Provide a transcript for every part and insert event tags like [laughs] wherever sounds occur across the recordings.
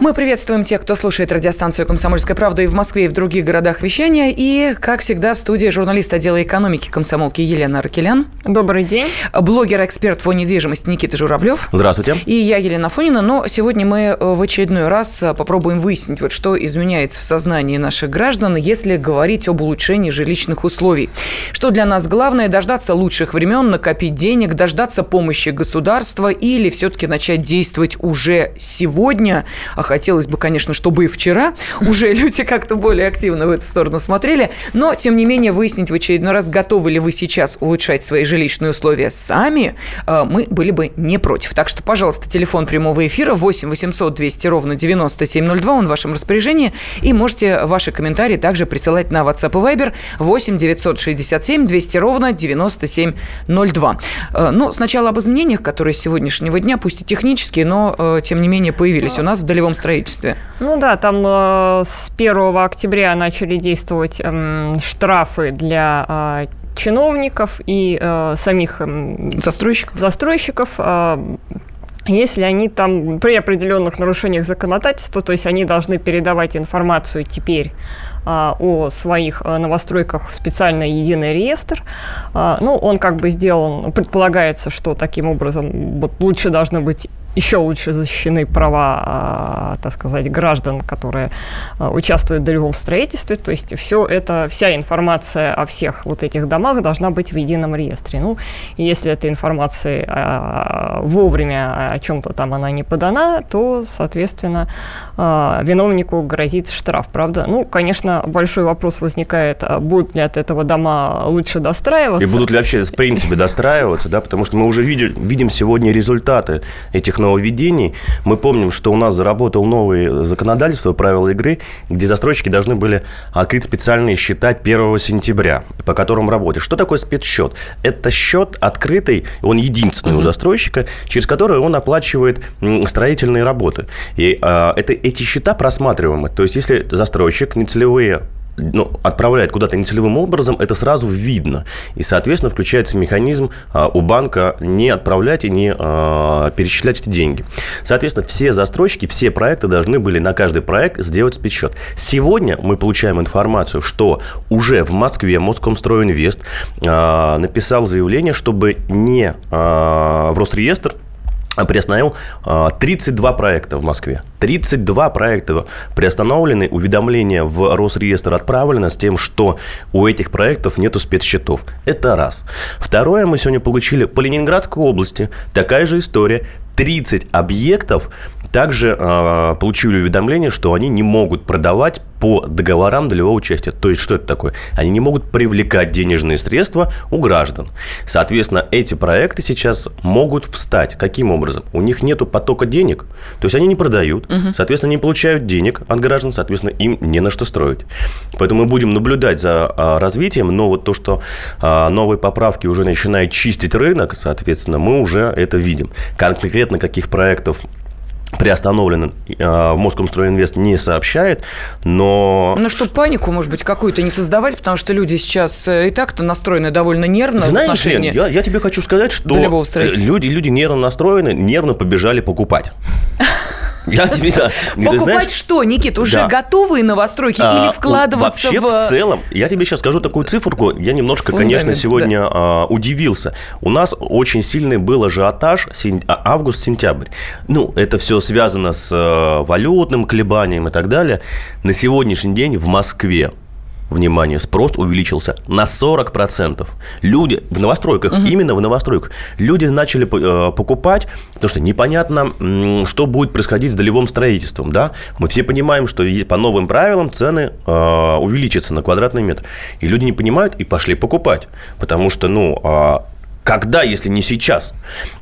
Мы приветствуем тех, кто слушает радиостанцию «Комсомольская правда» и в Москве, и в других городах вещания. И, как всегда, в студии журналист отдела экономики комсомолки Елена Аркелян. Добрый день. Блогер-эксперт по недвижимости Никита Журавлев. Здравствуйте. И я, Елена Фонина. Но сегодня мы э, в очередной раз э, попробуем выяснить, вот что изменяется в сознании наших граждан, если говорить об улучшении жилищных условий. Что для нас главное – дождаться лучших времен, накопить денег, дождаться помощи государства или все-таки начать действовать уже сегодня, а хотелось бы, конечно, чтобы и вчера уже [laughs] люди как-то более активно в эту сторону смотрели. Но, тем не менее, выяснить в очередной раз, готовы ли вы сейчас улучшать свои жилищные условия сами, э, мы были бы не против. Так что, пожалуйста, телефон прямого эфира 8 800 200 ровно 9702, он в вашем распоряжении. И можете ваши комментарии также присылать на WhatsApp и Viber 8 967 200 ровно 9702. Э, ну, сначала об изменениях, которые с сегодняшнего дня, пусть и технические, но, э, тем не менее, появились у нас в долевом строительстве? Ну да, там э, с 1 октября начали действовать э, штрафы для э, чиновников и э, самих э, застройщиков. застройщиков э, если они там при определенных нарушениях законодательства, то есть они должны передавать информацию теперь о своих а, новостройках в специальный единый реестр. А, ну, он как бы сделан, предполагается, что таким образом лучше должны быть еще лучше защищены права, а, так сказать, граждан, которые а, участвуют в долевом строительстве. То есть все это, вся информация о всех вот этих домах должна быть в едином реестре. Ну, и если эта информация а, вовремя о чем-то там она не подана, то, соответственно, виновнику грозит штраф, правда? Ну, конечно, большой вопрос возникает, будут ли от этого дома лучше достраиваться. И будут ли вообще, в принципе, достраиваться, да, потому что мы уже видим, видим сегодня результаты этих нововведений. Мы помним, что у нас заработал новое законодательство, правила игры, где застройщики должны были открыть специальные счета 1 сентября, по которым работать. Что такое спецсчет? Это счет открытый, он единственный у застройщика, через который он оплачивает строительные работы. И э, это, эти счета просматриваемы. То есть, если застройщик нецелевые ну, отправляет куда-то нецелевым образом, это сразу видно. И, соответственно, включается механизм а, у банка не отправлять и не а, перечислять эти деньги. Соответственно, все застройщики, все проекты должны были на каждый проект сделать спецсчет. Сегодня мы получаем информацию, что уже в Москве Москомстройинвест а, написал заявление, чтобы не а, в Росреестр приостановил 32 а, проекта в Москве. 32 проекта приостановлены, уведомления в Росреестр отправлены с тем, что у этих проектов нету спецсчетов. Это раз. Второе, мы сегодня получили по Ленинградской области такая же история. 30 объектов также э, получили уведомление, что они не могут продавать по договорам долевого участия. То есть, что это такое? Они не могут привлекать денежные средства у граждан. Соответственно, эти проекты сейчас могут встать. Каким образом? У них нет потока денег, то есть они не продают, угу. соответственно, не получают денег от граждан, соответственно, им не на что строить. Поэтому мы будем наблюдать за а, развитием, но вот то, что а, новые поправки уже начинают чистить рынок, соответственно, мы уже это видим. Конкретно каких проектов приостановлен э, Москомстройинвест не сообщает, но... Ну, чтобы панику, может быть, какую-то не создавать, потому что люди сейчас э, и так-то настроены довольно нервно Ты знаешь, Лен, я, я тебе хочу сказать, что люди, люди нервно настроены, нервно побежали покупать. [laughs] Я тебе, да. [laughs] Покупать знаешь, что, Никит, уже да. готовые новостройки а, или вкладываться вообще, в... в целом, я тебе сейчас скажу такую циферку. Я немножко, Фундамент, конечно, сегодня да. а, удивился. У нас очень сильный был ажиотаж сентя... А, август-сентябрь. Ну, это все связано с а, валютным колебанием и так далее. На сегодняшний день в Москве внимание, спрос увеличился на 40%. Люди в новостройках, угу. именно в новостройках, люди начали э, покупать, потому что непонятно, что будет происходить с долевым строительством. Да? Мы все понимаем, что по новым правилам цены э, увеличатся на квадратный метр. И люди не понимают и пошли покупать. Потому что, ну, а, когда, если не сейчас?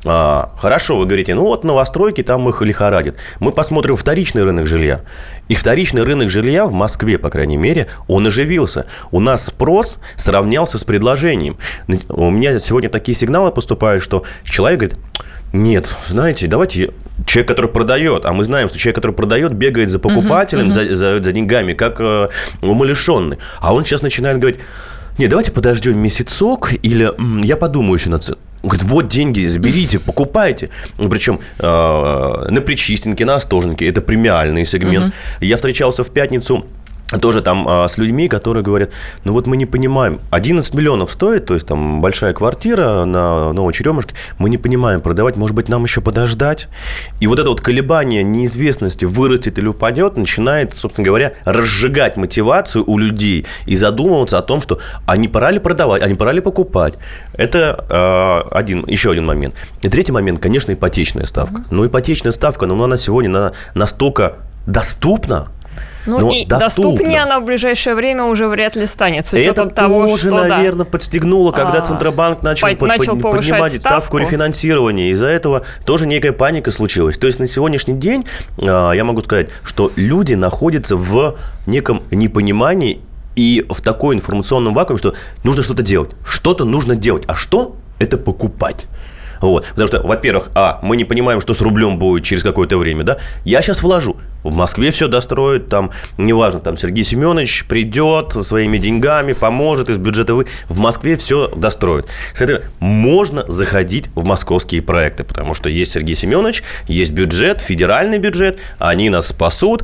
А, хорошо, вы говорите, ну вот новостройки, там их лихорадит. Мы посмотрим вторичный рынок жилья. И вторичный рынок жилья в Москве, по крайней мере, он оживился. У нас спрос сравнялся с предложением. У меня сегодня такие сигналы поступают, что человек говорит, нет, знаете, давайте человек, который продает, а мы знаем, что человек, который продает, бегает за покупателем, uh-huh, uh-huh. За, за, за деньгами, как э, умалишенный. А он сейчас начинает говорить, Не, давайте подождем месяцок, или я подумаю еще над. Говорит, вот деньги, заберите, покупайте. Причем э, на Причистенке, на Остоженке, это премиальный сегмент. Угу. Я встречался в пятницу тоже там а, с людьми, которые говорят, ну вот мы не понимаем, 11 миллионов стоит, то есть там большая квартира на Новой Черемушке, мы не понимаем, продавать, может быть, нам еще подождать. И вот это вот колебание неизвестности, вырастет или упадет, начинает, собственно говоря, разжигать мотивацию у людей и задумываться о том, что а не пора ли продавать, а не пора ли покупать. Это э, один, еще один момент. И третий момент, конечно, ипотечная ставка. Mm-hmm. Но ипотечная ставка, ну, она сегодня на, настолько доступна, ну Но и доступно. доступнее она в ближайшее время уже вряд ли станет. С Это того, тоже, что, наверное, да, подстегнуло, когда а, Центробанк начал, под, начал под, поднимать ставку. ставку рефинансирования. Из-за этого тоже некая паника случилась. То есть на сегодняшний день а, я могу сказать, что люди находятся в неком непонимании и в такой информационном вакууме, что нужно что-то делать. Что-то нужно делать. А что? Это покупать. Вот. Потому что, во-первых, а, мы не понимаем, что с рублем будет через какое-то время, да. Я сейчас вложу. В Москве все достроят, там, неважно, там Сергей Семенович придет со своими деньгами, поможет из бюджета вы. В Москве все достроят. Соответственно, можно заходить в московские проекты, потому что есть Сергей Семенович, есть бюджет, федеральный бюджет, они нас спасут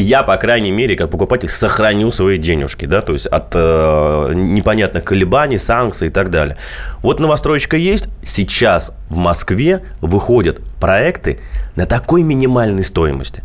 я, по крайней мере, как покупатель, сохраню свои денежки, да, то есть от э, непонятных колебаний, санкций и так далее. Вот новостроечка есть. Сейчас в Москве выходят проекты на такой минимальной стоимости.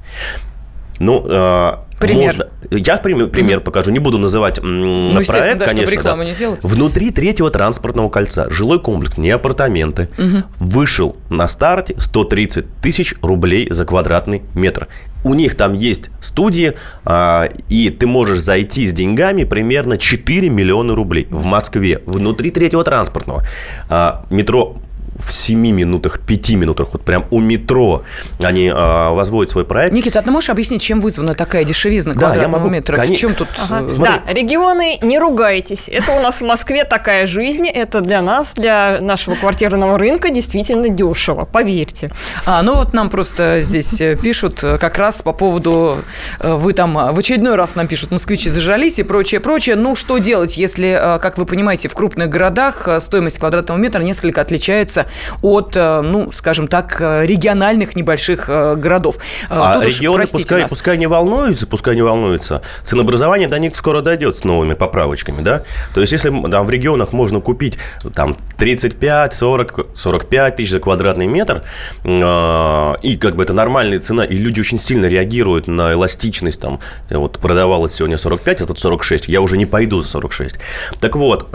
Ну, э, Пример. Можно. Я пример, пример mm-hmm. покажу. Не буду называть м, ну, проект, да, конечно. Чтобы да. не делать. Внутри третьего транспортного кольца жилой комплекс, не апартаменты, mm-hmm. вышел на старте 130 тысяч рублей за квадратный метр. У них там есть студии, а, и ты можешь зайти с деньгами примерно 4 миллиона рублей в Москве, внутри третьего транспортного. А, метро в 7 минутах, 5 минутах, вот прям у метро они а, возводят свой проект. Никита, а ты можешь объяснить, чем вызвана такая дешевизна да, я могу, метра? Кон... В чем тут? Ага. Э, да, регионы, не ругайтесь. Это у нас в Москве такая жизнь. Это для нас, для нашего квартирного рынка действительно дешево, поверьте. А, ну вот нам просто здесь э, пишут э, как раз по поводу, вы там в очередной раз нам пишут, москвичи зажались и прочее, прочее. Ну, что делать, если, как вы понимаете, в крупных городах стоимость квадратного метра несколько отличается от, э, ну, скажем так, э, региональных небольших э, городов. А Тут регионы уж, пускай, пускай не волнуются, пускай не волнуются. Ценообразование до них скоро дойдет с новыми поправочками, да? То есть, если там в регионах можно купить там 35, 40, 45 тысяч за квадратный метр, и как бы это нормальная цена, и люди очень сильно реагируют на эластичность, там, вот продавалось сегодня 45, а тут 46, я уже не пойду за 46. Так вот,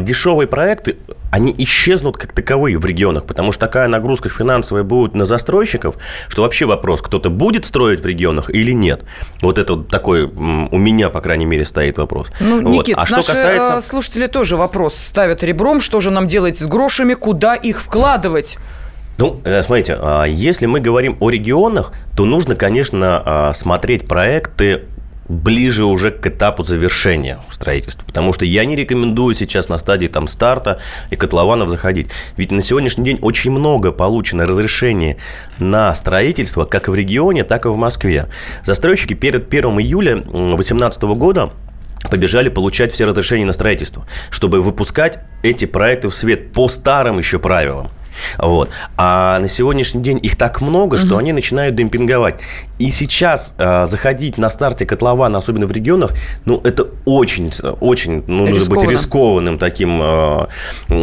дешевые проекты, они исчезнут как таковые в регионах, потому что такая нагрузка финансовая будет на застройщиков, что вообще вопрос, кто-то будет строить в регионах или нет. Вот это вот такой у меня, по крайней мере, стоит вопрос. Ну, вот. Никит, а что наши касается... слушатели тоже вопрос ставят ребром, что же нам делать с грошами, куда их вкладывать? Ну, э, смотрите, а, если мы говорим о регионах, то нужно, конечно, а, смотреть проекты ближе уже к этапу завершения строительства. Потому что я не рекомендую сейчас на стадии там старта и котлованов заходить. Ведь на сегодняшний день очень много получено разрешений на строительство как в регионе, так и в Москве. Застройщики перед 1 июля 2018 года побежали получать все разрешения на строительство, чтобы выпускать эти проекты в свет по старым еще правилам. Вот. А на сегодняшний день их так много, что угу. они начинают демпинговать. И сейчас э, заходить на старте котлована, особенно в регионах, ну, это очень, очень, ну, нужно быть рискованным таким э,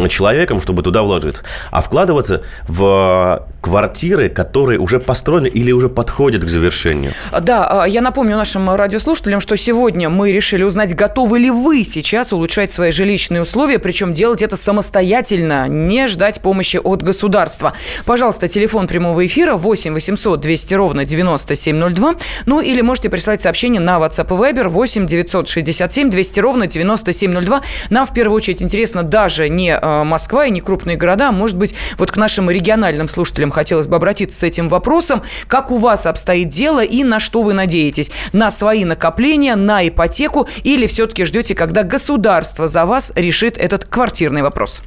человеком, чтобы туда вложиться. А вкладываться в квартиры, которые уже построены или уже подходят к завершению. Да, я напомню нашим радиослушателям, что сегодня мы решили узнать, готовы ли вы сейчас улучшать свои жилищные условия, причем делать это самостоятельно, не ждать помощи от государства. Пожалуйста, телефон прямого эфира 8 800 200 ровно 97 9702. Ну или можете прислать сообщение на WhatsApp и Viber 8 967 200 ровно 9702. Нам в первую очередь интересно даже не э, Москва и не крупные города. Может быть, вот к нашим региональным слушателям хотелось бы обратиться с этим вопросом. Как у вас обстоит дело и на что вы надеетесь? На свои накопления, на ипотеку или все-таки ждете, когда государство за вас решит этот квартирный вопрос?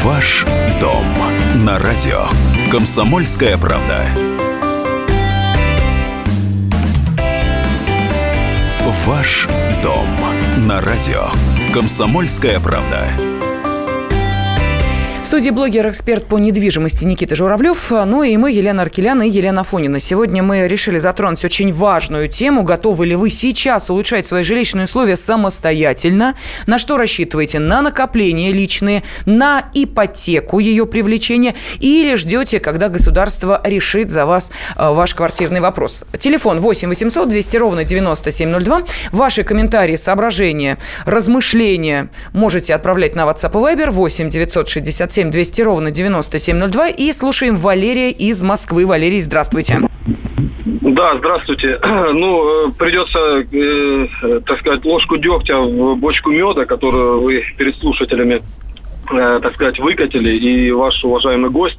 Ваш дом на радио. Комсомольская правда. Ваш дом на радио. Комсомольская правда. Студии блогер-эксперт по недвижимости Никита Журавлев. Ну и мы, Елена Аркеляна и Елена Фонина. Сегодня мы решили затронуть очень важную тему. Готовы ли вы сейчас улучшать свои жилищные условия самостоятельно? На что рассчитываете? На накопления личные, на ипотеку ее привлечение или ждете, когда государство решит за вас э, ваш квартирный вопрос? Телефон 8 800 200 ровно 9702. Ваши комментарии, соображения, размышления можете отправлять на WhatsApp и Viber 8 960 967 200 ровно 9702. И слушаем Валерия из Москвы. Валерий, здравствуйте. Да, здравствуйте. [clears throat] Ну, э, придется, э, так сказать, ложку дегтя в бочку меда, которую вы перед слушателями, э, так сказать, выкатили, и ваш уважаемый гость.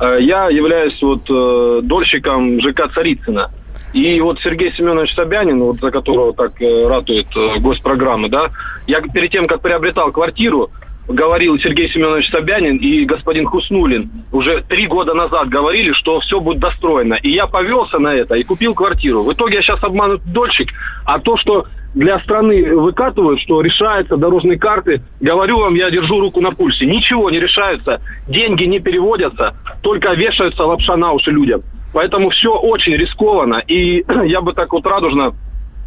Э, я являюсь вот э, дольщиком ЖК Царицына. И вот Сергей Семенович Собянин, вот за которого так э, ратует э, гость программы, да, я перед тем, как приобретал квартиру, говорил Сергей Семенович Собянин и господин Хуснулин уже три года назад говорили, что все будет достроено. И я повелся на это и купил квартиру. В итоге я сейчас обманут дольщик, а то, что для страны выкатывают, что решаются дорожные карты, говорю вам, я держу руку на пульсе. Ничего не решается, деньги не переводятся, только вешаются лапша на уши людям. Поэтому все очень рискованно. И [clears throat] я бы так вот радужно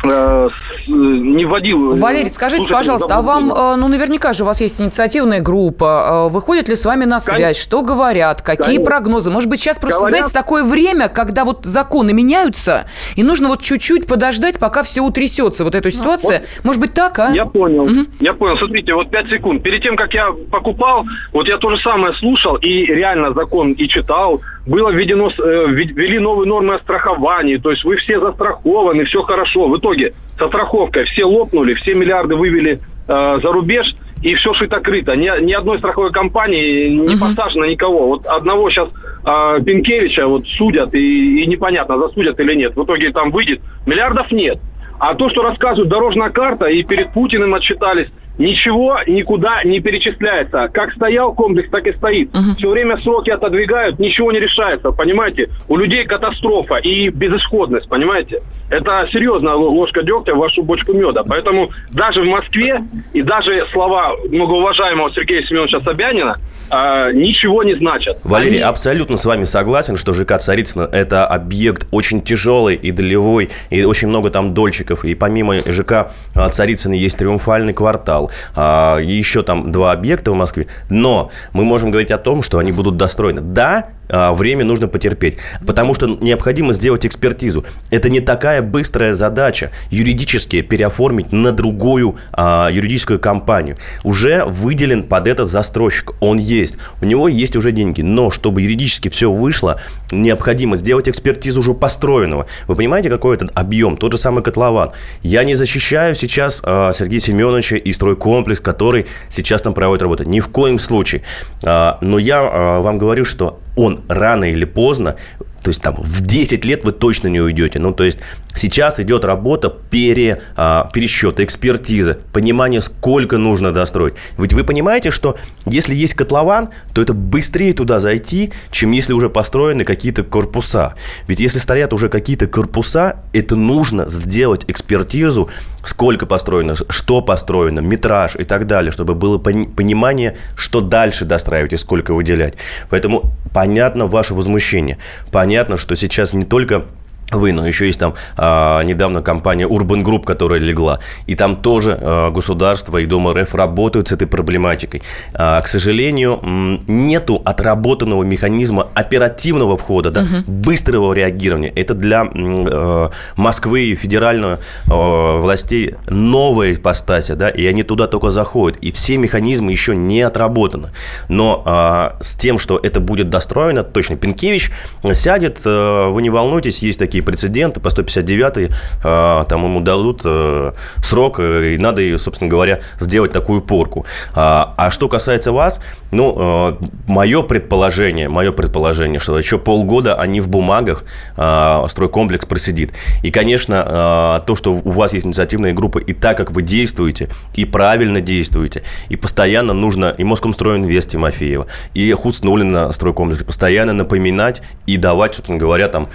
не вводил. Э, Валерий, скажите, пожалуйста, а вам, э, ну, наверняка же у вас есть инициативная группа, выходят ли с вами на связь, Конечно. что говорят, какие Конечно. прогнозы? Может быть, сейчас просто, говорят. знаете, такое время, когда вот законы меняются, и нужно вот чуть-чуть подождать, пока все утрясется, вот эта ситуация. Вот. Может быть, так, а? Я понял, угу. я понял. Смотрите, вот 5 секунд. Перед тем, как я покупал, вот я то же самое слушал и реально закон и читал, было введено, ввели новые нормы о страховании, то есть вы все застрахованы, все хорошо. В итоге со страховкой все лопнули, все миллиарды вывели э, за рубеж, и все шито-крыто. Ни, ни одной страховой компании не uh-huh. посажено никого. Вот одного сейчас э, Пинкевича вот судят, и, и непонятно, засудят или нет. В итоге там выйдет. Миллиардов нет. А то, что рассказывают дорожная карта, и перед Путиным отчитались, ничего никуда не перечисляется. Как стоял комплекс, так и стоит. Угу. Все время сроки отодвигают, ничего не решается, понимаете? У людей катастрофа и безысходность, понимаете? Это серьезная ложка дегтя в вашу бочку меда. Поэтому даже в Москве и даже слова многоуважаемого Сергея Семеновича Собянина а, ничего не значат. Валерий, Они... абсолютно с вами согласен, что ЖК Царицына – это объект очень тяжелый и долевой, и очень много там дольщиков. И помимо ЖК Царицына есть Триумфальный квартал, и еще там два объекта в Москве. Но мы можем говорить о том, что они будут достроены. Да, а, время нужно потерпеть. Потому что необходимо сделать экспертизу. Это не такая быстрая задача юридически переоформить на другую а, юридическую компанию. Уже выделен под этот застройщик. Он есть. У него есть уже деньги. Но чтобы юридически все вышло, необходимо сделать экспертизу уже построенного. Вы понимаете, какой этот объем? Тот же самый котлован. Я не защищаю сейчас а, Сергея Семеновича и стройкомплекс, который сейчас там проводит работу. Ни в коем случае. А, но я а, вам говорю, что он рано или поздно то есть там в 10 лет вы точно не уйдете. Ну, то есть сейчас идет работа пере, а, пересчета, экспертизы, понимание, сколько нужно достроить. Ведь вы понимаете, что если есть котлован, то это быстрее туда зайти, чем если уже построены какие-то корпуса. Ведь если стоят уже какие-то корпуса, это нужно сделать экспертизу, сколько построено, что построено, метраж и так далее, чтобы было понимание, что дальше достраивать и сколько выделять. Поэтому понятно ваше возмущение. Понятно, что сейчас не только вы, но еще есть там а, недавно компания Urban Group, которая легла. И там тоже а, государство и Дом РФ работают с этой проблематикой. А, к сожалению, нету отработанного механизма оперативного входа, да, угу. быстрого реагирования. Это для а, Москвы и федеральных а, властей новая ипостася, да, и они туда только заходят. И все механизмы еще не отработаны. Но а, с тем, что это будет достроено, точно Пинкевич сядет, а, вы не волнуйтесь, есть такие такие прецеденты, по 159 а, там ему дадут э, срок, э, и надо, собственно говоря, сделать такую порку. А, а что касается вас, ну, э, мое предположение, мое предположение, что еще полгода они в бумагах, стройкомплекс просидит. И, конечно, то, что у вас есть инициативная группа, и так, как вы действуете, и правильно действуете, и постоянно нужно и Москомстройинвест Тимофеева, и Хуцнулина стройкомплекс постоянно напоминать и давать, собственно говоря, там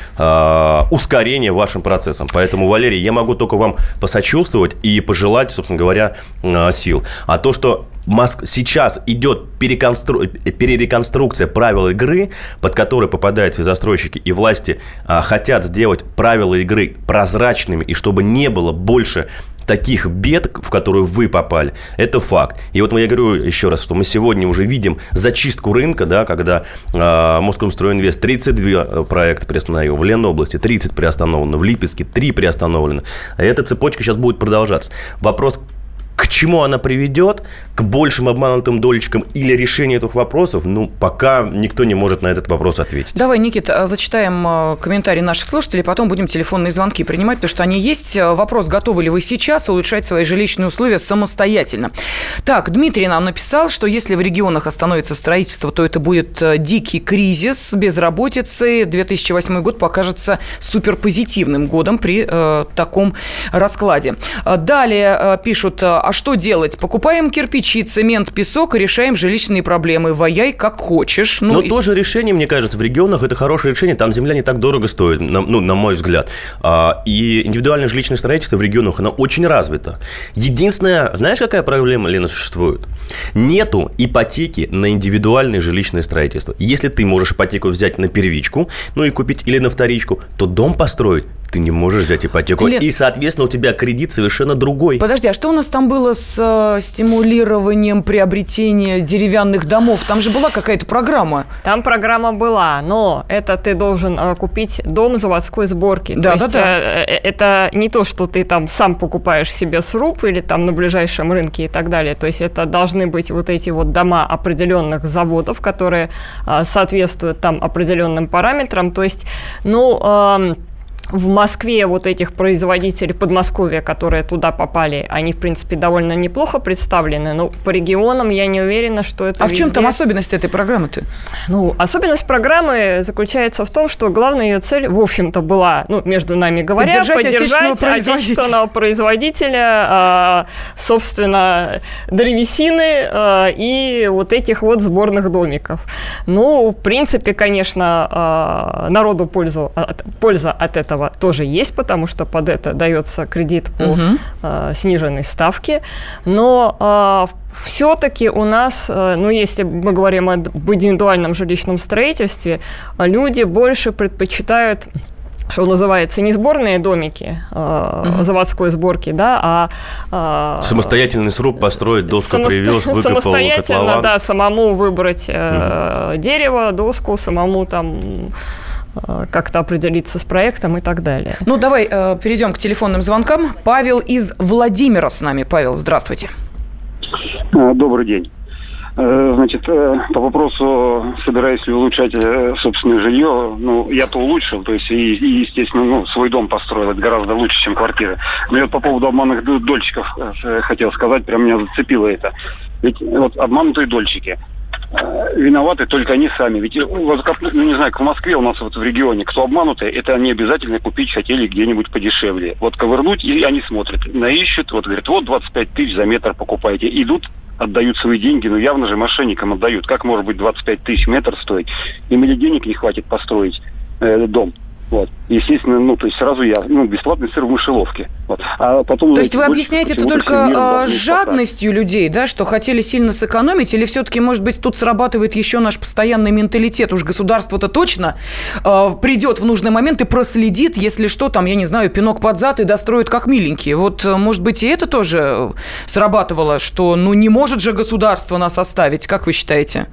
ускорения вашим процессам. Поэтому, Валерий, я могу только вам посочувствовать и пожелать, собственно говоря, сил. А то, что Моск... сейчас идет переконстру... перереконструкция правил игры, под которые попадают физостройщики и власти, а, хотят сделать правила игры прозрачными, и чтобы не было больше таких бед, в которые вы попали, это факт. И вот я говорю еще раз, что мы сегодня уже видим зачистку рынка, да, когда э, Москомстройинвест 32 проекта приостановил, в Ленобласти 30 приостановлено, в Липецке 3 приостановлено. А эта цепочка сейчас будет продолжаться. Вопрос, к чему она приведет, к большим обманутым долечкам или решению этих вопросов, ну, пока никто не может на этот вопрос ответить. Давай, Никита, зачитаем э, комментарии наших слушателей, потом будем телефонные звонки принимать, потому что они есть. Э, вопрос, готовы ли вы сейчас улучшать свои жилищные условия самостоятельно. Так, Дмитрий нам написал, что если в регионах остановится строительство, то это будет э, дикий кризис, безработицы. 2008 год покажется суперпозитивным годом при э, таком раскладе. Далее э, пишут, а что делать? Покупаем кирпичи, цемент, песок и решаем жилищные проблемы. Ваяй как хочешь. Ну, Но и... тоже решение, мне кажется, в регионах это хорошее решение. Там земля не так дорого стоит, на, ну, на мой взгляд. А, и индивидуальное жилищное строительство в регионах, оно очень развито. Единственное, знаешь, какая проблема, Лена, существует? Нету ипотеки на индивидуальное жилищное строительство. Если ты можешь ипотеку взять на первичку, ну и купить или на вторичку, то дом построить ты не можешь взять ипотеку. Лен... И, соответственно, у тебя кредит совершенно другой. Подожди, а что у нас там было с э, стимулированием приобретения деревянных домов? Там же была какая-то программа. Там программа была, но это ты должен э, купить дом заводской сборки. Да, то да, есть, да. Э, э, это не то, что ты там сам покупаешь себе сруб или там на ближайшем рынке и так далее. То есть это должны быть вот эти вот дома определенных заводов, которые э, соответствуют там определенным параметрам. То есть, ну... Э, в Москве вот этих производителей Подмосковья, которые туда попали, они, в принципе, довольно неплохо представлены, но по регионам я не уверена, что это А везде... в чем там особенность этой программы-то? Ну, особенность программы заключается в том, что главная ее цель, в общем-то, была, ну, между нами говоря, поддержать, поддержать отечественного производителя, отечественного производителя а, собственно, древесины а, и вот этих вот сборных домиков. Ну, в принципе, конечно, а, народу пользу, польза от этого этого тоже есть, потому что под это дается кредит по угу. э, сниженной ставке. Но э, все-таки у нас, э, ну, если мы говорим об индивидуальном жилищном строительстве, люди больше предпочитают что называется, не сборные домики э, заводской сборки, да, а... Э, Самостоятельный сруб построить, доску самосто... привез, выкопал Самостоятельно, котлован. да, самому выбрать э, угу. дерево, доску, самому там как-то определиться с проектом и так далее. Ну, давай э, перейдем к телефонным звонкам. Павел из Владимира с нами. Павел, здравствуйте. Э, добрый день. Э, значит, по вопросу, собираюсь ли улучшать собственное жилье, ну, я-то улучшил, то есть, и, и естественно, ну, свой дом построил, это гораздо лучше, чем квартира. Но я по поводу обманных дольщиков хотел сказать, прям меня зацепило это. Ведь вот обманутые дольщики – Э, виноваты только они сами. Ведь э, ну не знаю, в Москве у нас вот в регионе, кто обманутый, это они обязательно купить хотели где-нибудь подешевле. Вот ковырнуть, и они смотрят, наищут, вот говорят, вот 25 тысяч за метр покупаете. Идут, отдают свои деньги, но явно же мошенникам отдают. Как может быть 25 тысяч метр стоить? Им или денег не хватит построить э, дом. Вот. Естественно, ну, то есть сразу я, ну, бесплатный сыр в мышеловке. Вот. А потом, то есть вы объясняете это только э, жадностью людей, да, что хотели сильно сэкономить, или все-таки, может быть, тут срабатывает еще наш постоянный менталитет, уж государство-то точно э, придет в нужный момент и проследит, если что, там, я не знаю, пинок под зад и достроит как миленький. Вот, э, может быть, и это тоже срабатывало, что, ну, не может же государство нас оставить, как вы считаете?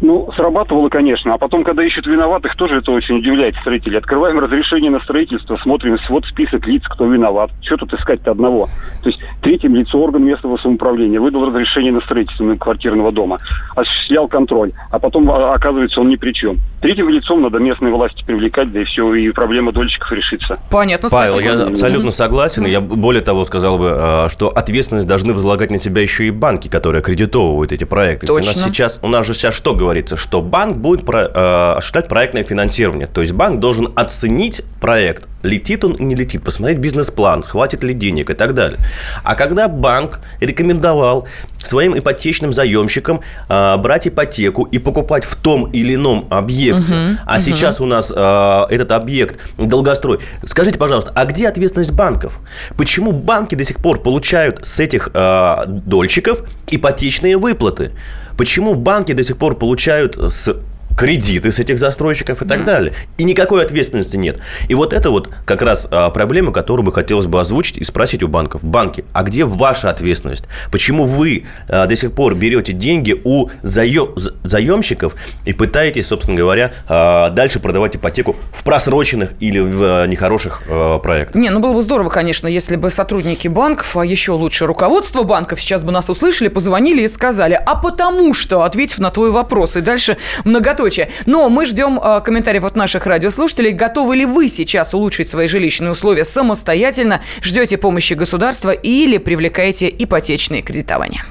Ну, срабатывало, конечно. А потом, когда ищут виноватых, тоже это очень удивляет строителей. Открываем разрешение на строительство, смотрим, вот список лиц, кто виноват. Что тут искать-то одного? То есть третьим лицо орган местного самоуправления выдал разрешение на строительство квартирного дома, осуществлял контроль, а потом, а, оказывается, он ни при чем. Третьим лицом надо местные власти привлекать, да и все, и проблема дольщиков решится. Понятно, Павел, спасибо. я абсолютно согласен. Я более того сказал бы, а, что ответственность должны возлагать на себя еще и банки, которые аккредитовывают эти проекты. Точно. У нас сейчас, у нас же сейчас что говорит? Говорится, что банк будет про, э, осуществлять проектное финансирование. То есть банк должен оценить проект, летит он или не летит, посмотреть бизнес-план, хватит ли денег и так далее. А когда банк рекомендовал своим ипотечным заемщикам э, брать ипотеку и покупать в том или ином объекте, uh-huh, а uh-huh. сейчас у нас э, этот объект долгострой, скажите, пожалуйста, а где ответственность банков? Почему банки до сих пор получают с этих э, дольщиков ипотечные выплаты? Почему банки до сих пор получают с кредиты с этих застройщиков и так mm. далее. И никакой ответственности нет. И вот это вот как раз а, проблема, которую бы хотелось бы озвучить и спросить у банков. Банки, а где ваша ответственность? Почему вы а, до сих пор берете деньги у заем, заемщиков и пытаетесь, собственно говоря, а, дальше продавать ипотеку в просроченных или в нехороших проектах? Не, ну было бы здорово, конечно, если бы сотрудники банков, а еще лучше руководство банков сейчас бы нас услышали, позвонили и сказали, а потому что, ответив на твой вопрос, и дальше многоточие многоточие. Но мы ждем э, комментариев от наших радиослушателей. Готовы ли вы сейчас улучшить свои жилищные условия самостоятельно? Ждете помощи государства или привлекаете ипотечные кредитования?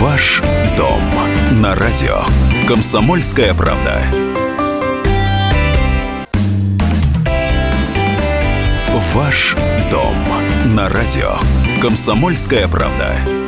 Ваш дом на радио. Комсомольская правда. Ваш дом на радио. Комсомольская правда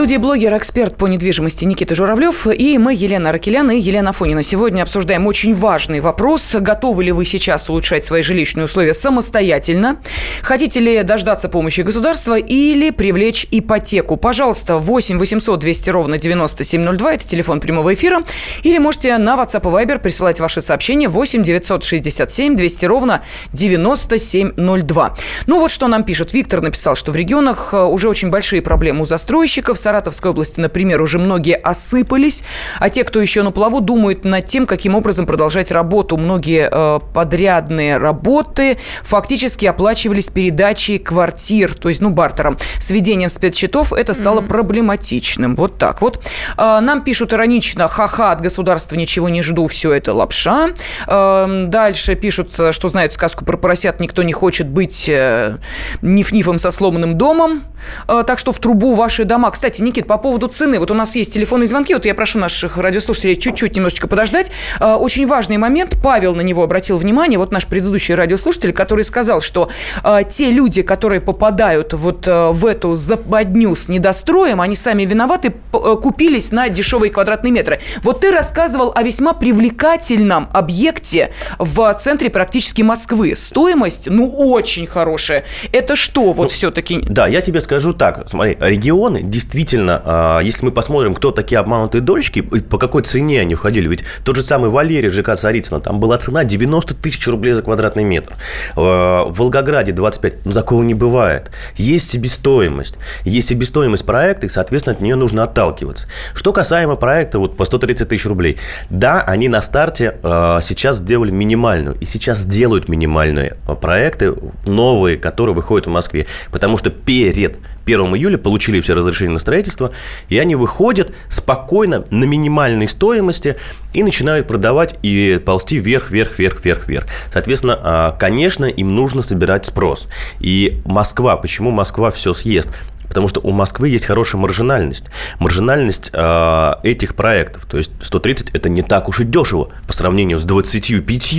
студии блогер-эксперт по недвижимости Никита Журавлев и мы, Елена Ракелян и Елена Фонина. Сегодня обсуждаем очень важный вопрос. Готовы ли вы сейчас улучшать свои жилищные условия самостоятельно? Хотите ли дождаться помощи государства или привлечь ипотеку? Пожалуйста, 8 800 200 ровно 9702, это телефон прямого эфира. Или можете на WhatsApp и Viber присылать ваши сообщения 8 967 200 ровно 9702. Ну вот что нам пишет. Виктор написал, что в регионах э, уже очень большие проблемы у застройщиков. Саратовской области, например, уже многие осыпались, а те, кто еще на плаву, думают над тем, каким образом продолжать работу. Многие э, подрядные работы фактически оплачивались передачей квартир, то есть, ну, бартером. С введением спецсчетов это стало mm-hmm. проблематичным. Вот так вот. Э, нам пишут иронично, ха-ха, от государства ничего не жду, все это лапша. Э, дальше пишут, что знают сказку про поросят, никто не хочет быть э, ниф-нифом со сломанным домом. Э, так что в трубу ваши дома. Кстати, кстати, Никит, по поводу цены. Вот у нас есть телефонные звонки. Вот я прошу наших радиослушателей чуть-чуть немножечко подождать. А, очень важный момент. Павел на него обратил внимание. Вот наш предыдущий радиослушатель, который сказал, что а, те люди, которые попадают вот а, в эту западню с недостроем, они сами виноваты, купились на дешевые квадратные метры. Вот ты рассказывал о весьма привлекательном объекте в центре практически Москвы. Стоимость, ну, очень хорошая. Это что вот ну, все-таки? Да, я тебе скажу так. Смотри, регионы действительно действительно, а, если мы посмотрим, кто такие обманутые дольщики, по какой цене они входили, ведь тот же самый Валерий ЖК Царицына, там была цена 90 тысяч рублей за квадратный метр. А, в Волгограде 25, ну такого не бывает. Есть себестоимость. Есть себестоимость проекта, и, соответственно, от нее нужно отталкиваться. Что касаемо проекта вот по 130 тысяч рублей, да, они на старте э, сейчас сделали минимальную, и сейчас делают минимальные проекты, новые, которые выходят в Москве, потому что перед 1 июля получили все разрешения на строительство, и они выходят спокойно на минимальной стоимости и начинают продавать и ползти вверх, вверх, вверх, вверх, вверх. Соответственно, а, конечно, им нужно собирать спрос. И Москва, почему Москва все съест? Потому что у Москвы есть хорошая маржинальность. Маржинальность э, этих проектов, то есть 130 это не так уж и дешево по сравнению с 25,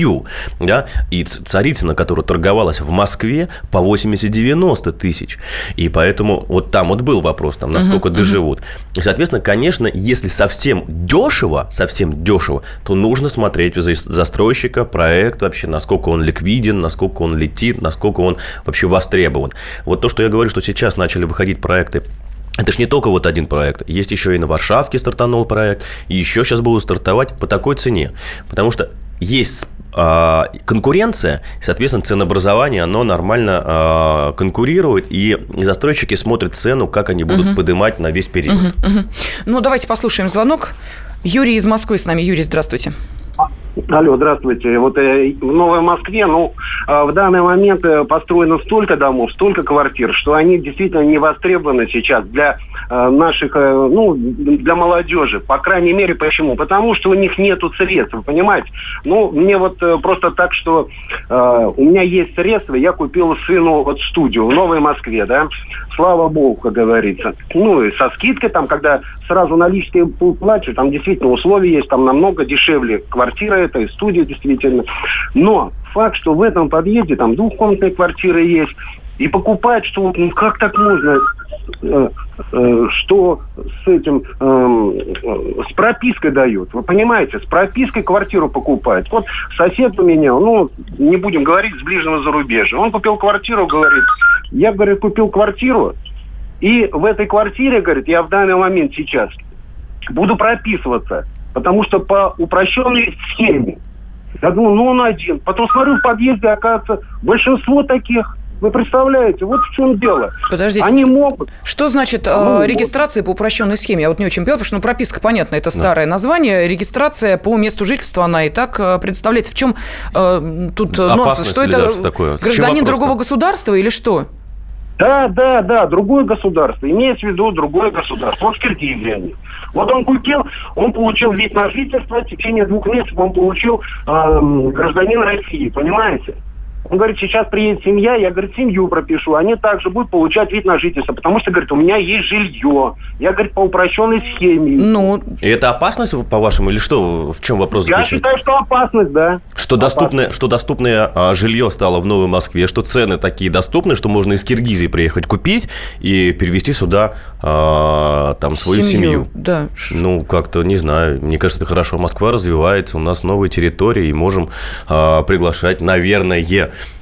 да, и Царицына, которая торговалась в Москве по 80-90 тысяч, и поэтому вот там вот был вопрос, там, насколько uh-huh, доживут. Uh-huh. И, соответственно, конечно, если совсем дешево, совсем дешево, то нужно смотреть за застройщика, проект вообще, насколько он ликвиден, насколько он летит, насколько он вообще востребован. Вот то, что я говорю, что сейчас начали выходить проекты это ж не только вот один проект. Есть еще и на Варшавке стартанул проект. И еще сейчас будут стартовать по такой цене. Потому что есть э, конкуренция, соответственно, ценообразование, оно нормально э, конкурирует, и застройщики смотрят цену, как они будут угу. поднимать на весь период. Угу, угу. Ну, давайте послушаем звонок. Юрий из Москвы с нами. Юрий, здравствуйте. Алло, здравствуйте. Вот э, в Новой Москве, ну, э, в данный момент э, построено столько домов, столько квартир, что они действительно не востребованы сейчас для э, наших, э, ну, для молодежи. По крайней мере, почему? Потому что у них нету средств, вы понимаете? Ну, мне вот э, просто так, что э, у меня есть средства, я купил сыну вот студию в Новой Москве, да, слава богу, как говорится. Ну, и со скидкой там, когда сразу наличные плачу, там действительно условия есть, там намного дешевле квартира это, и студия действительно. Но факт, что в этом подъезде там двухкомнатные квартиры есть, и покупать, что ну как так можно, э, э, что с этим, э, с пропиской дают. Вы понимаете, с пропиской квартиру покупают. Вот сосед у меня, ну, не будем говорить, с ближнего зарубежья. Он купил квартиру, говорит, я, говорит, купил квартиру, и в этой квартире, говорит, я в данный момент сейчас буду прописываться, потому что по упрощенной схеме. Я думаю, ну он один. Потом смотрю в подъезде, оказывается, большинство таких. Вы представляете, вот в чем дело. Подождите. Они могут. Что значит А, э, ну, регистрация по упрощенной схеме? Я вот не очень поняла, потому что ну, прописка, понятно, это старое название. Регистрация по месту жительства, она и так э, представляется. В чем э, тут э, нонсенс? Что это да, что такое? Гражданин другого государства или что? Да, да, да, другое государство. Имеется в виду другое государство. Вот в Киргизии они. Вот он купил, он получил вид на жительство, в течение двух месяцев он получил эм, гражданин России, понимаете? Он говорит, сейчас приедет семья, я, говорит, семью пропишу. Они также будут получать вид на жительство, потому что, говорит, у меня есть жилье. Я, говорит, по упрощенной схеме. Ну, И это опасность, по-вашему, или что? В чем вопрос я заключается? считаю, что опасность, да. Что доступное, что доступное а, жилье стало в Новой Москве, что цены такие доступны, что можно из Киргизии приехать купить и перевезти сюда а, там свою семью. Да. Ш- Ну, как-то, не знаю, мне кажется, это хорошо. Москва развивается, у нас новые территории, и можем а, приглашать, наверное,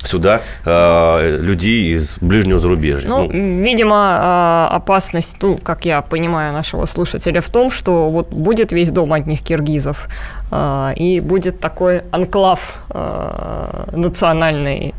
сюда а, людей из ближнего зарубежья. Ну, Ну, видимо, а, опасность, ну, как я понимаю нашего слушателя, в том, что вот будет весь дом одних киргизов, и будет такой анклав а, национальный.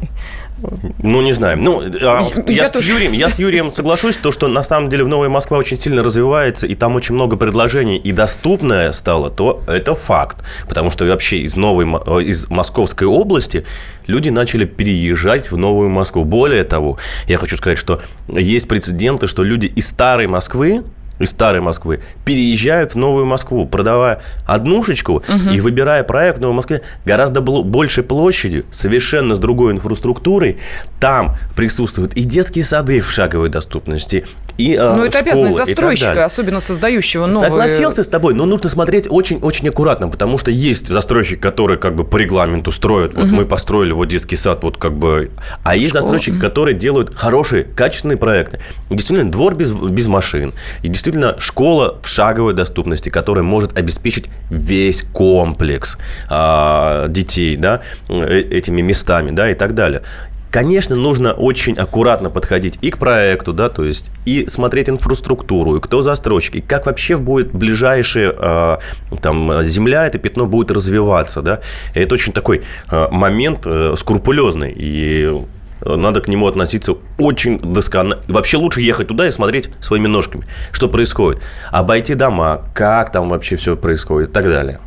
Ну, не знаю. Ну, а, Я я, с тоже. Юрием, я с Юрием соглашусь, то, что на самом деле в Новая Москва очень сильно развивается, и там очень много предложений, и доступное стало, то это факт. Потому что вообще из, новой, э, из Московской области люди начали переезжать в Новую Москву. Более того, я хочу сказать, что есть прецеденты, что люди из старой Москвы, из старой Москвы переезжают в Новую Москву, продавая однушечку и выбирая проект в Новой Москве гораздо большей площадью, совершенно с другой инфраструктурой. Там присутствуют и детские сады в шаговой доступности, и э, Ну, это школы, обязанность застройщика, особенно создающего новые... Согласился с тобой, но нужно смотреть очень-очень аккуратно, потому что есть застройщики, которые как бы по регламенту строят. Вот мы построили вот детский сад, вот как бы... А есть Школа, застройщики, которые делают хорошие, качественные проекты. И действительно, двор без, без машин. И действительно, школа в шаговой доступности, которая может обеспечить весь комплекс а, детей, да, э- этими местами, да, и так далее. Конечно, нужно очень аккуратно подходить и к проекту, да, то есть и смотреть инфраструктуру, и кто застройщик, и как вообще будет ближайшая там земля, это пятно будет развиваться, да. И это очень такой э, момент э, скрупулезный и надо к нему относиться очень досконально. Вообще лучше ехать туда и смотреть своими ножками, что происходит. Обойти дома, как там вообще все происходит и так далее.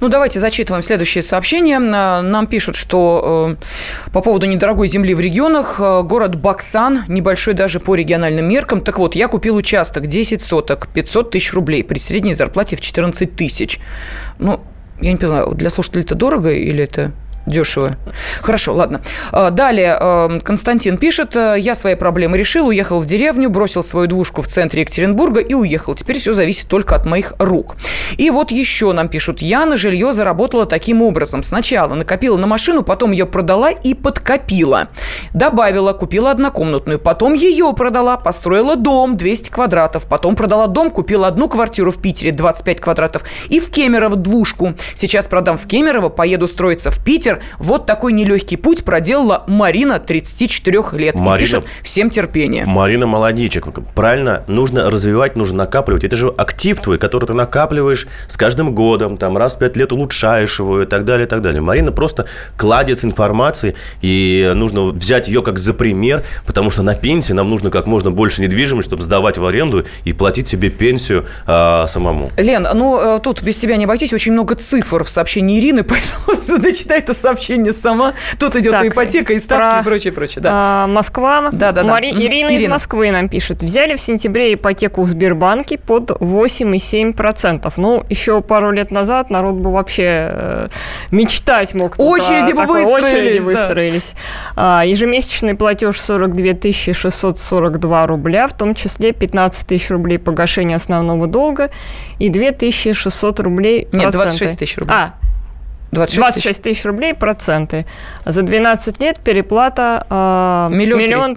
Ну, давайте зачитываем следующее сообщение. А, Нам пишут, что э, по поводу недорогой земли в регионах, э, город Баксан, небольшой даже по региональным меркам. Так вот, я купил участок 10 соток, 500 тысяч рублей при средней зарплате в 14 тысяч. Ну, я не поняла, для слушателей это дорого или это дешево? Хорошо, ладно. А, Далее э, Константин пишет, э, я свои проблемы решил, уехал в деревню, бросил свою двушку в центре Екатеринбурга и уехал. Теперь все зависит только от моих рук. И вот еще нам пишут, я на жилье заработала таким образом. Сначала накопила на машину, потом ее продала и подкопила. Добавила, купила однокомнатную, потом ее продала, построила дом 200 квадратов, потом продала дом, купила одну квартиру в Питере 25 квадратов и в Кемерово двушку. Сейчас продам в Кемерово, поеду строиться в Питер, Например, вот такой нелегкий путь проделала Марина, 34 лет. Марина- И пишет «Всем терпения». Марина молодечек. Правильно, нужно развивать, нужно накапливать. Это же актив твой, который ты накапливаешь с каждым годом, там раз в пять лет улучшаешь его и так далее, и так далее. Марина просто кладет с информацией, и нужно взять ее как за пример, потому что на пенсии нам нужно как можно больше недвижимости, чтобы сдавать в аренду и платить себе пенсию а, самому. Лен, ну э, тут без тебя не обойтись, очень много цифр в сообщении Ирины, [laughs] поэтому [laughs] зачитай это сообщение сама. Тут идет Так, и ипотека, и ставки, про- и прочее, прочее. Да. А, Москва. Да, да, да. Мари- Мгм. Ирина, из Ирина. Москвы нам пишет. Взяли в сентябре ипотеку в Сбербанке под 8,7%. Ну, еще пару лет назад народ бы вообще э, мечтать мог. Очереди бы выстроились, Очереди да. выстроились. А, ежемесячный платеж 42 642 рубля, в том числе 15 тысяч рублей погашения основного долга и 2 600 рублей Нет, проценты. 26 тысяч рублей. А, 26, 26 тысяч рублей проценты. За 12 лет переплата э, миллион, миллион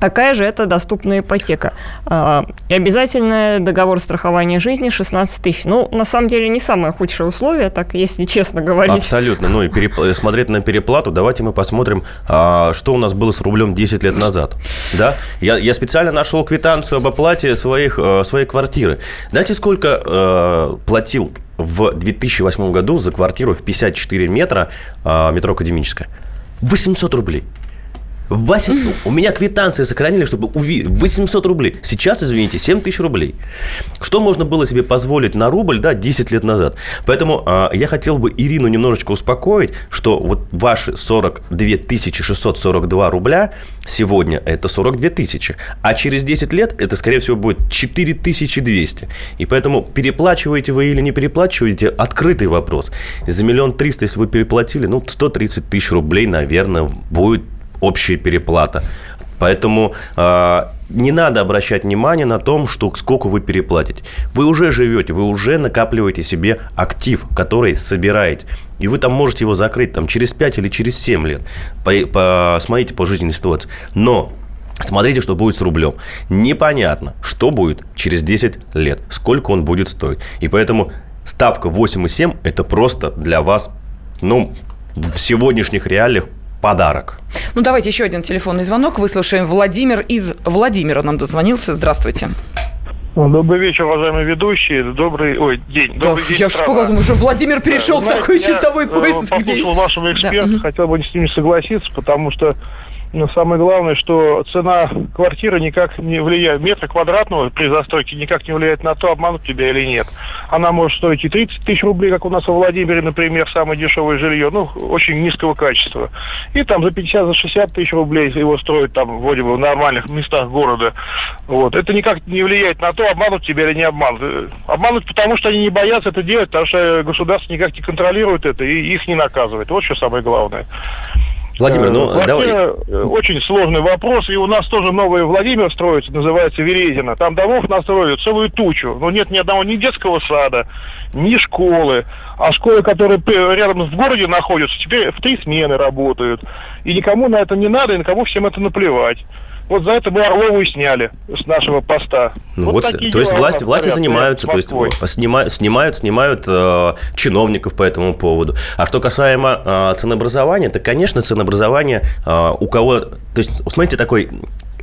Такая же это доступная ипотека. А, и обязательно договор страхования жизни 16 тысяч. Ну, на самом деле, не самое худшее условие, так если честно говорить. Абсолютно. Ну и переп... Э, смотреть на переплату, давайте мы посмотрим, а, что у нас было с рублем 10 лет назад. Да? Я, я специально нашел квитанцию об оплате своих, э, своей квартиры. Знаете, сколько э, платил в 2008 году за квартиру в 54 метра э, метро Академическое? 800 рублей. Вася, у меня квитанции сохранили, чтобы увидеть. 800 рублей. Сейчас, извините, 7 тысяч рублей. Что можно было себе позволить на рубль, да, 10 лет назад. Поэтому а, я хотел бы Ирину немножечко успокоить, что вот ваши 42 642 рубля сегодня это 42 тысячи, а через 10 лет это, скорее всего, будет 4200. И поэтому переплачиваете вы или не переплачиваете, открытый вопрос. За миллион триста, если вы переплатили, ну, 130 тысяч рублей, наверное, будет общая переплата. Поэтому э, не надо обращать внимание на том, что сколько вы переплатите. Вы уже живете, вы уже накапливаете себе актив, который собираете. И вы там можете его закрыть там, через 5 или через 7 лет. По, посмотрите по жизненной ситуации. Но Смотрите, что будет с рублем. Непонятно, что будет через 10 лет, сколько он будет стоить. И поэтому ставка 8,7 это просто для вас, ну, в сегодняшних реалиях подарок. Ну, давайте еще один телефонный звонок. Выслушаем Владимир из Владимира нам дозвонился. Здравствуйте. Добрый вечер, уважаемые ведущие. Добрый, ой, день. Да, Добрый день, я же думаю, что Владимир перешел в Знаете, такой я, часовой э, поезд, где... послушал вашего эксперта, мгм. хотел бы с ним согласиться, потому что ну, самое главное, что цена квартиры никак не влияет, метра квадратного при застройке никак не влияет на то, обманут тебя или нет. Она может стоить и 30 тысяч рублей, как у нас во Владимире, например, самое дешевое жилье, ну, очень низкого качества. И там за 50, за 60 тысяч рублей его строят там, вроде бы, в нормальных местах города. Вот. Это никак не влияет на то, обманут тебя или не обманут. Обманут, потому что они не боятся это делать, потому что государство никак не контролирует это и их не наказывает. Вот что самое главное. Владимир, ну Э, давай. вообще, э, Очень сложный вопрос. И у нас тоже новый Владимир строится, называется Верезина. Там домов настроили целую тучу. Но нет ни одного ни детского сада, ни школы. А школы, которые рядом в городе находятся, теперь в три смены работают. И никому на это не надо, и никому всем это наплевать. Вот за это мы Орлову и сняли с нашего поста. Ну, вот, такие то есть дела власти, власти занимаются, то есть снимают, снимают, снимают э, чиновников по этому поводу. А что касаемо э, ценообразования, то, конечно, ценообразование э, у кого... То есть, смотрите, такой...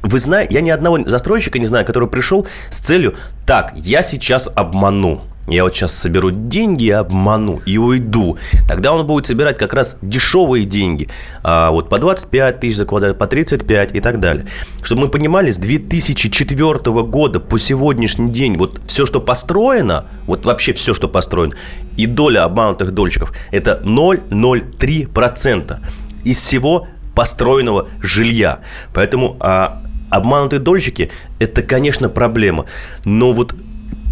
Вы знаете, я ни одного застройщика не знаю, который пришел с целью, так, я сейчас обману. Я вот сейчас соберу деньги обману, и уйду. Тогда он будет собирать как раз дешевые деньги. А, вот по 25 тысяч за квадрат, по 35 и так далее. Чтобы мы понимали, с 2004 года по сегодняшний день вот все, что построено, вот вообще все, что построено, и доля обманутых дольщиков, это 0,03% из всего построенного жилья. Поэтому а, обманутые дольщики – это, конечно, проблема. Но вот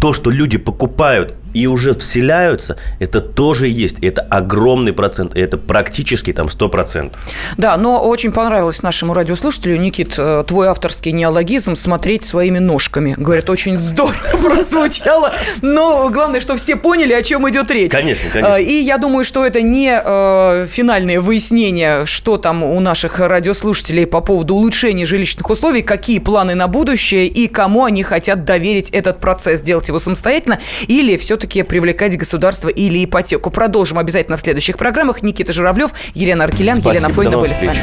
то, что люди покупают и уже вселяются, это тоже есть. Это огромный процент, и это практически там 100%. Да, но очень понравилось нашему радиослушателю, Никит, э, твой авторский неологизм «смотреть своими ножками». Говорят, очень здорово [laughs] прозвучало, но главное, что все поняли, о чем идет речь. Конечно, конечно. Э, И я думаю, что это не э, финальное выяснение, что там у наших радиослушателей по поводу улучшения жилищных условий, какие планы на будущее и кому они хотят доверить этот процесс, делать его самостоятельно или все-таки все-таки привлекать государство или ипотеку. Продолжим обязательно в следующих программах. Никита Журавлев, Елена Аркелян, Спасибо, Елена Фойна были с вами. встреч.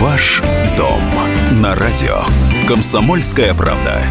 Ваш дом на радио. Комсомольская правда.